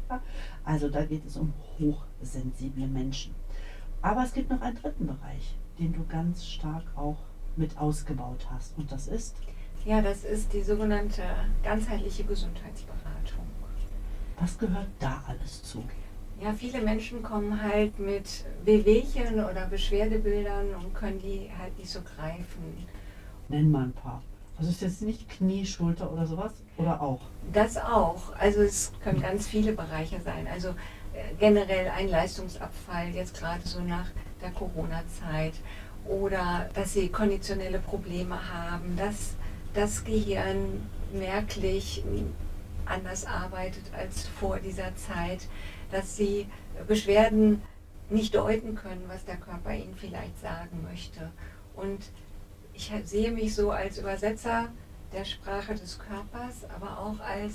Also da geht es um hochsensible Menschen. Aber es gibt noch einen dritten Bereich, den du ganz stark auch mit ausgebaut hast. Und das ist, Ja, das ist die sogenannte ganzheitliche Gesundheitsberatung. was gehört da alles zu? Ja, viele Menschen kommen halt mit Wehwehchen oder Beschwerdebildern und können die halt nicht so greifen. Nenn mal ein paar. Das ist jetzt nicht Knie, Schulter oder sowas? Oder auch? Das auch. Also es können ganz viele Bereiche sein. Also äh, generell ein Leistungsabfall, jetzt gerade so nach der Corona-Zeit. Oder dass sie konditionelle Probleme haben, dass das Gehirn merklich anders arbeitet als vor dieser Zeit, dass sie Beschwerden nicht deuten können, was der Körper ihnen vielleicht sagen möchte. Und ich sehe mich so als Übersetzer der Sprache des Körpers, aber auch als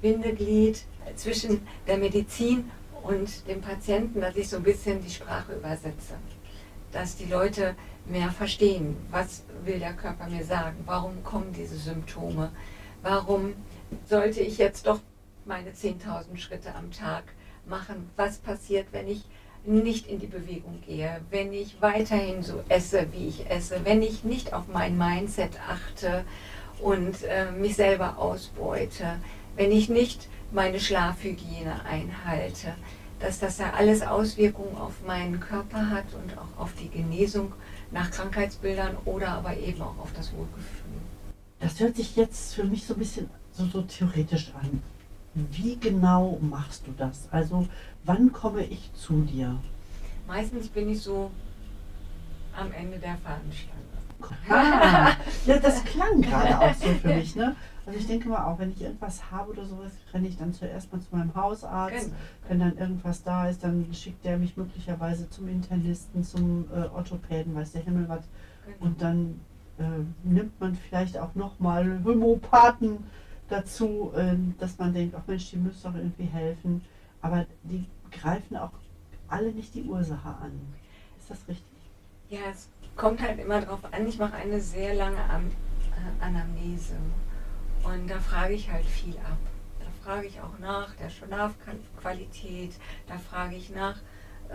Bindeglied zwischen der Medizin und dem Patienten, dass ich so ein bisschen die Sprache übersetze. Dass die Leute mehr verstehen, was will der Körper mir sagen, warum kommen diese Symptome, warum sollte ich jetzt doch meine 10.000 Schritte am Tag machen, was passiert, wenn ich nicht in die Bewegung gehe, wenn ich weiterhin so esse, wie ich esse, wenn ich nicht auf mein Mindset achte und äh, mich selber ausbeute, wenn ich nicht meine Schlafhygiene einhalte, dass das ja alles Auswirkungen auf meinen Körper hat und auch auf die Genesung nach Krankheitsbildern oder aber eben auch auf das Wohlgefühl. Das hört sich jetzt für mich so ein bisschen so, so theoretisch an. Wie genau machst du das? Also wann komme ich zu dir? Meistens bin ich so am Ende der Fahnenstange. Ah, ja, das klang gerade auch so für mich. Ne? Also ich denke mal auch, wenn ich irgendwas habe oder sowas, renne ich dann zuerst mal zu meinem Hausarzt. Genau. Wenn dann irgendwas da ist, dann schickt der mich möglicherweise zum Internisten, zum äh, Orthopäden, weiß der Himmel was. Genau. Und dann äh, nimmt man vielleicht auch nochmal Homöopathen dazu, äh, dass man denkt, ach Mensch, die müssen doch irgendwie helfen. Aber die greifen auch alle nicht die Ursache an. Ist das richtig? Ja, es kommt halt immer drauf an. Ich mache eine sehr lange Am äh, Anamnese und da frage ich halt viel ab. Da frage ich auch nach der Schlafqualität, da frage ich nach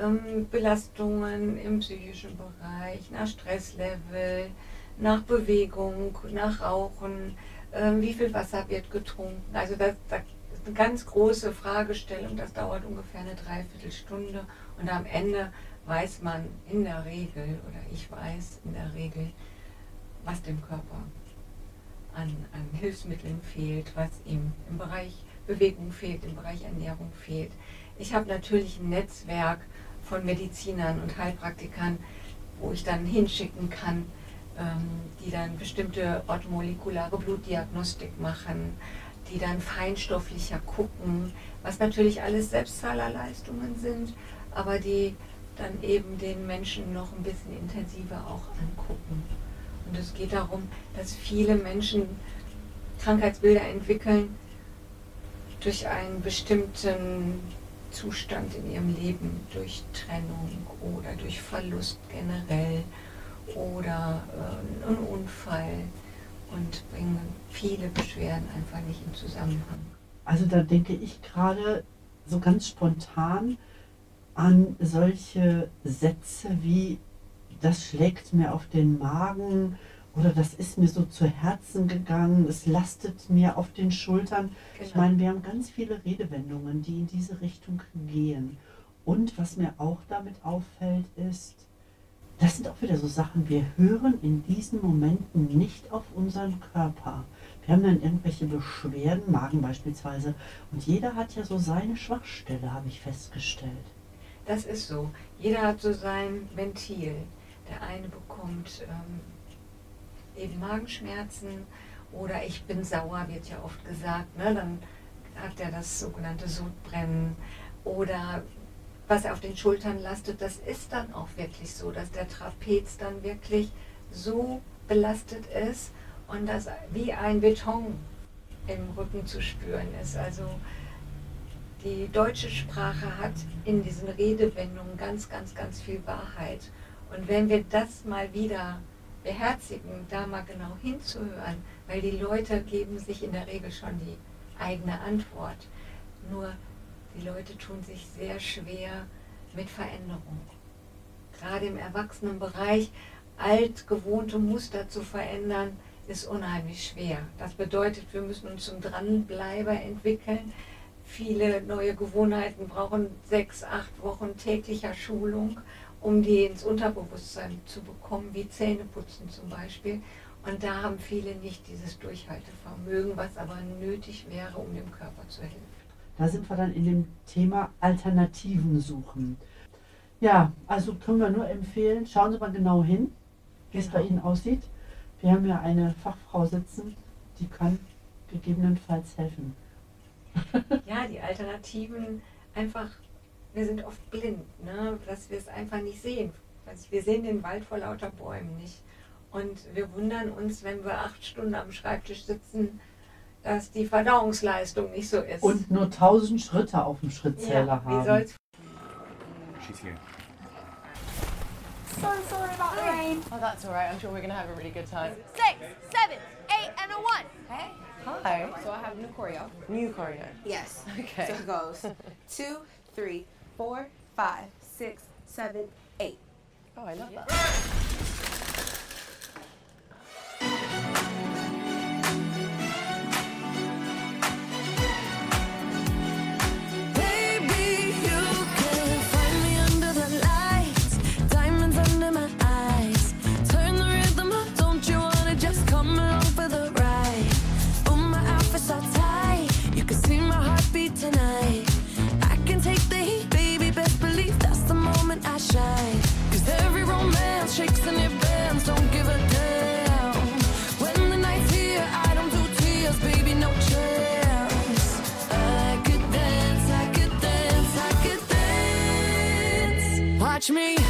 ähm, Belastungen im psychischen Bereich, nach Stresslevel, nach Bewegung, nach Rauchen, ähm, wie viel Wasser wird getrunken. Also das, das ist eine ganz große Fragestellung, das dauert ungefähr eine Dreiviertelstunde und am Ende weiß man in der Regel, oder ich weiß in der Regel, was dem Körper an, an Hilfsmitteln fehlt, was ihm im Bereich Bewegung fehlt, im Bereich Ernährung fehlt. Ich habe natürlich ein Netzwerk von Medizinern und Heilpraktikern, wo ich dann hinschicken kann, ähm, die dann bestimmte orthomolekulare Blutdiagnostik machen, die dann feinstofflicher gucken, was natürlich alles Selbstzahlerleistungen sind, aber die dann eben den Menschen noch ein bisschen intensiver auch angucken. Und es geht darum, dass viele Menschen Krankheitsbilder entwickeln, durch einen bestimmten Zustand in ihrem Leben, durch Trennung oder durch Verlust generell oder äh, einen Unfall und bringen viele Beschwerden einfach nicht in Zusammenhang. Also da denke ich gerade so ganz spontan an solche Sätze wie, das schlägt mir auf den Magen oder das ist mir so zu Herzen gegangen, es lastet mir auf den Schultern. Ich Genau. meine, wir haben ganz viele Redewendungen, die in diese Richtung gehen. Und was mir auch damit auffällt, ist, das sind auch wieder so Sachen, wir hören in diesen Momenten nicht auf unseren Körper. Wir haben dann irgendwelche Beschwerden, Magen beispielsweise. Und jeder hat ja so seine Schwachstelle, habe ich festgestellt. Das ist so. Jeder hat so sein Ventil. Der eine bekommt ähm, eben Magenschmerzen oder ich bin sauer, wird ja oft gesagt. Ne? Dann hat er das sogenannte Sodbrennen. Oder was auf den Schultern lastet, das ist dann auch wirklich so, dass der Trapez dann wirklich so belastet ist und das wie ein Beton im Rücken zu spüren ist. Also die deutsche Sprache hat in diesen Redewendungen ganz, ganz, ganz viel Wahrheit. Und wenn wir das mal wieder beherzigen, da mal genau hinzuhören, weil die Leute geben sich in der Regel schon die eigene Antwort. Nur die Leute tun sich sehr schwer mit Veränderung. Gerade im Erwachsenenbereich altgewohnte Muster zu verändern, ist unheimlich schwer. Das bedeutet, wir müssen uns zum Dranbleiber entwickeln. Viele neue Gewohnheiten brauchen sechs, acht Wochen täglicher Schulung, um die ins Unterbewusstsein zu bekommen, wie Zähneputzen zum Beispiel. Und da haben viele nicht dieses Durchhaltevermögen, was aber nötig wäre, um dem Körper zu helfen. Da sind wir dann in dem Thema Alternativen suchen. Ja, also können wir nur empfehlen, schauen Sie mal genau hin, wie es bei Genau. Ihnen aussieht. Wir haben ja eine Fachfrau sitzen, die kann gegebenenfalls helfen. Ja, die Alternativen einfach, wir sind oft blind, ne? dass wir es einfach nicht sehen. Also wir sehen den Wald vor lauter Bäumen nicht. Und wir wundern uns, wenn wir acht Stunden am Schreibtisch sitzen, dass die Verdauungsleistung nicht so ist. Und nur 1000 Schritte auf dem Schrittzähler ja, wie haben. soll's She's here. So sorry about the rain. Oh, that's all right. I'm sure we're going to have a really good time. Six, seven, eight, and a one. Hey. Hi. So I have new choreo. New choreo. Yes. Okay. So it goes two, three, four, five, six, seven, eight. Oh, I love that. touch me.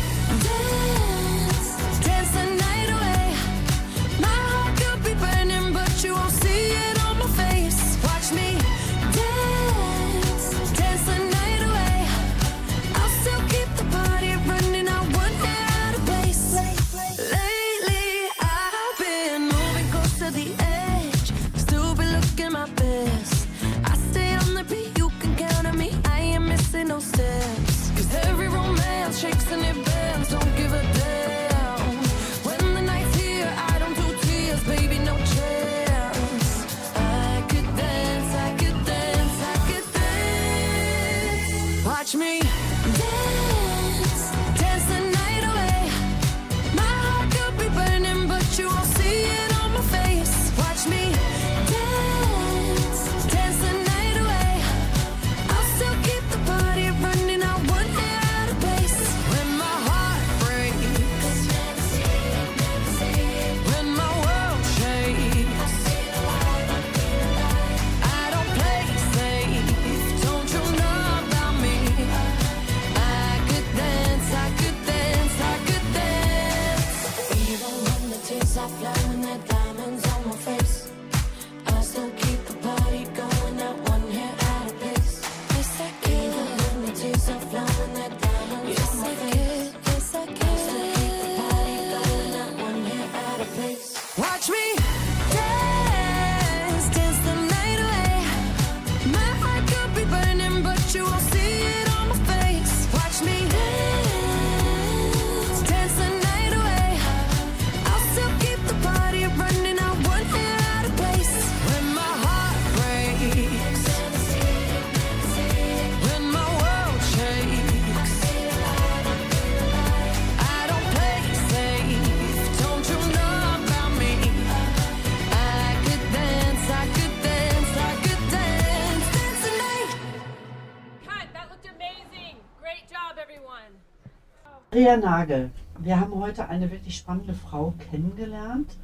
Andrea Nagel, wir haben heute eine wirklich spannende Frau kennengelernt,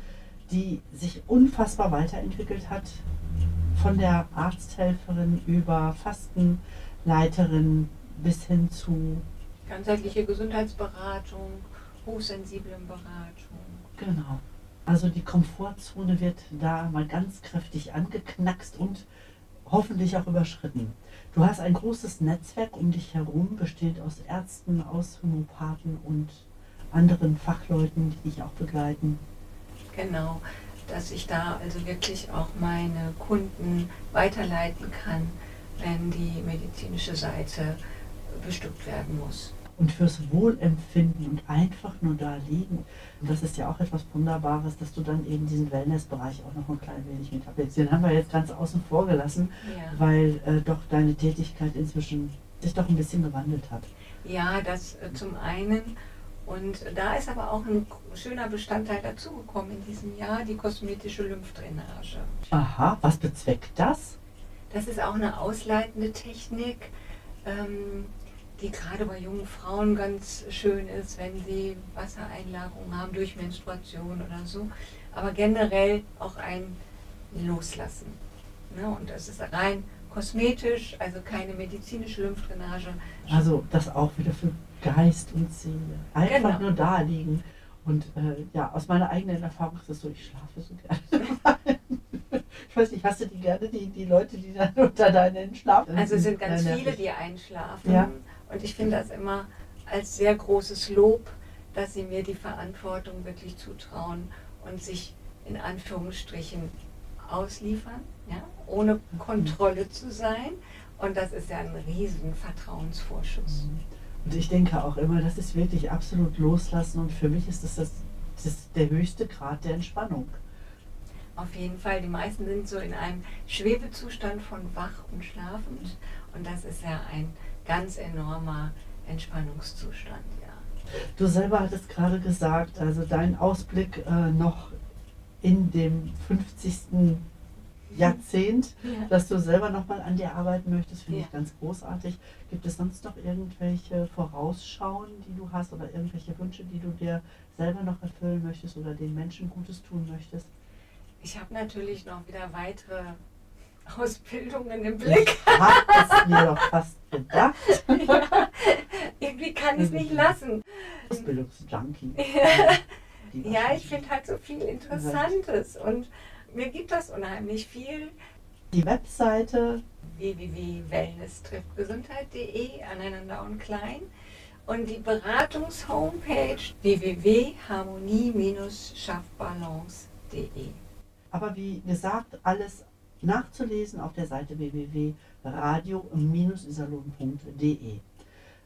die sich unfassbar weiterentwickelt hat. Von der Arzthelferin über Fastenleiterin bis hin zu, Ganzheitliche Gesundheitsberatung, Hochsensiblenberatung. genau. Also die Komfortzone wird da mal ganz kräftig angeknackst und hoffentlich auch überschritten. Du hast ein großes Netzwerk um dich herum, besteht aus Ärzten, aus Homöopathen und anderen Fachleuten, die dich auch begleiten. Genau, dass ich da also wirklich auch meine Kunden weiterleiten kann, wenn die medizinische Seite bestückt werden muss. Und fürs Wohlempfinden und einfach nur da liegen. Und das ist ja auch etwas Wunderbares, dass du dann eben diesen Wellnessbereich auch noch ein klein wenig mit abdeckst. Den haben wir jetzt ganz außen vor gelassen, Ja. weil äh, doch deine Tätigkeit inzwischen sich doch ein bisschen gewandelt hat. Ja, das äh, zum einen. Und da ist aber auch ein schöner Bestandteil dazugekommen in diesem Jahr, die kosmetische Lymphdrainage. Aha, was bezweckt das? Das ist auch eine ausleitende Technik, ähm, die gerade bei jungen Frauen ganz schön ist, wenn sie Wassereinlagerungen haben durch Menstruation oder so. Aber generell auch ein Loslassen. Ne? Und das ist rein kosmetisch, also keine medizinische Lymphdrainage. Also das auch wieder für Geist und Seele. Einfach Genau. nur da liegen. Und äh, ja, aus meiner eigenen Erfahrung ist es so, ich schlafe so gerne. ich weiß nicht, hast du die gerne, die, die Leute, die dann unter deinen schlafen? Also es sind ganz Sehr viele, die einschlafen. Ja. Und ich finde das immer als sehr großes Lob, dass sie mir die Verantwortung wirklich zutrauen und sich in Anführungsstrichen ausliefern, ja, ohne Kontrolle zu sein. Und das ist ja ein riesen Vertrauensvorschuss. Und ich denke auch immer, das ist wirklich absolut loslassen und für mich ist das, das, das der höchste Grad der Entspannung. Auf jeden Fall, die meisten sind so in einem Schwebezustand von wach und schlafend. Und das ist ja ein ganz enormer Entspannungszustand, ja. Du selber hattest gerade gesagt, also dein Ausblick äh, noch in dem 50. Jahrzehnt, Ja. dass du selber nochmal an dir arbeiten möchtest, finde Ja. ich ganz großartig. Gibt es sonst noch irgendwelche Vorausschauen, die du hast oder irgendwelche Wünsche, die du dir selber noch erfüllen möchtest oder den Menschen Gutes tun möchtest? Ich habe natürlich noch wieder weitere Ausbildungen im Blick. Ich habe es mir doch fast gedacht. ja, irgendwie kann ich es nicht lassen. Ausbildungsjunkie. Ja, war- ich finde halt so viel Interessantes und mir gibt das unheimlich viel. Die Webseite www.wellness-trifft-gesundheit.de aneinander und klein und die Beratungs-Homepage www.harmonie-schaffbalance.de. Aber wie gesagt, alles nachzulesen auf der Seite www.radio-isalon.de.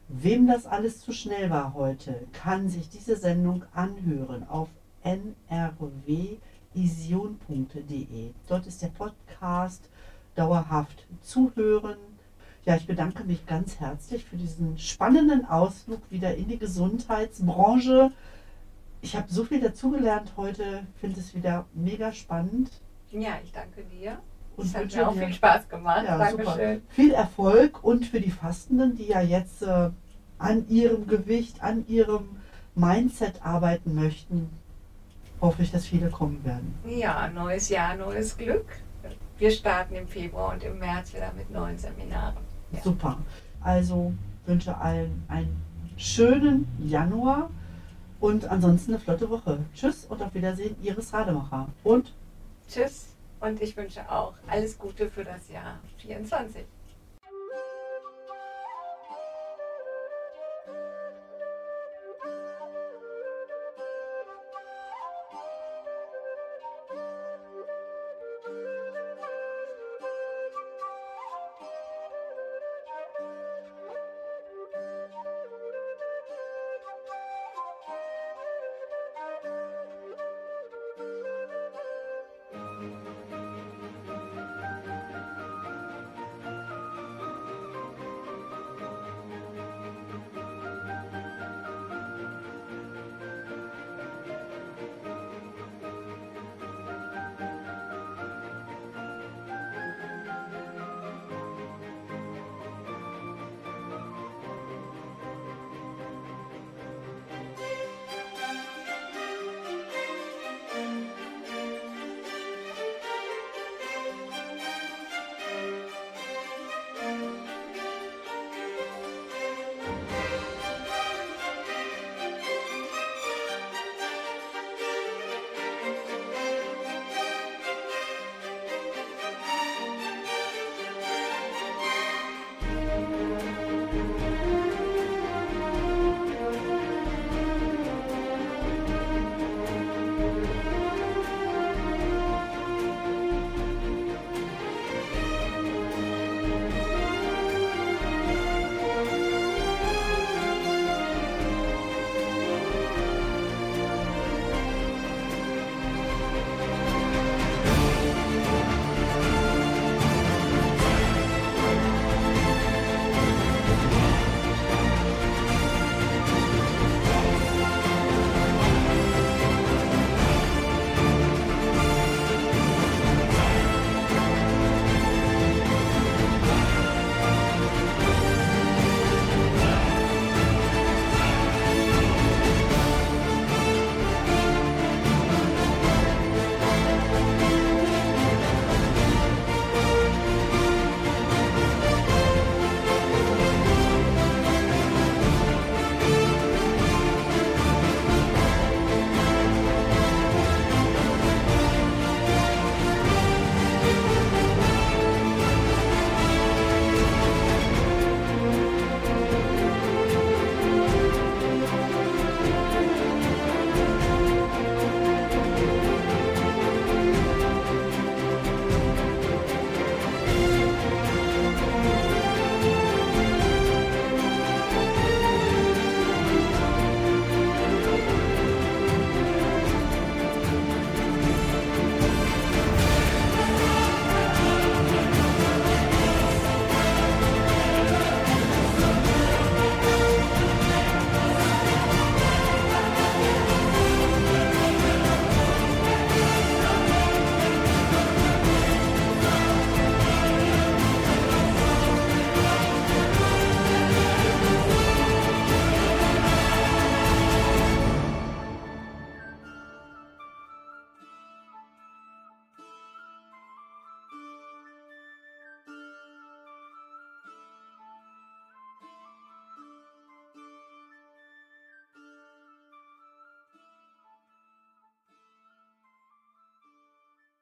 Wem das alles zu schnell war heute, kann sich diese Sendung anhören auf nrwision.de. Dort ist der Podcast dauerhaft zuhören. Ja, ich bedanke mich ganz herzlich für diesen spannenden Ausflug wieder in die Gesundheitsbranche. Ich habe so viel dazugelernt heute, finde es wieder mega spannend. Ja, ich danke dir. Und Es hat mir auch viel Spaß gemacht. Ja, Dankeschön. super. Viel Erfolg und für die Fastenden, die ja jetzt äh, an ihrem Gewicht, an ihrem Mindset arbeiten möchten, hoffe ich, dass viele kommen werden. Ja, neues Jahr, neues Glück. Wir starten im Februar und im März wieder mit neuen Seminaren. Ja. Super. Also wünsche allen einen schönen Januar und ansonsten eine flotte Woche. Tschüss und auf Wiedersehen, Iris Rademacher. Und Tschüss und ich wünsche auch alles Gute für das Jahr 24.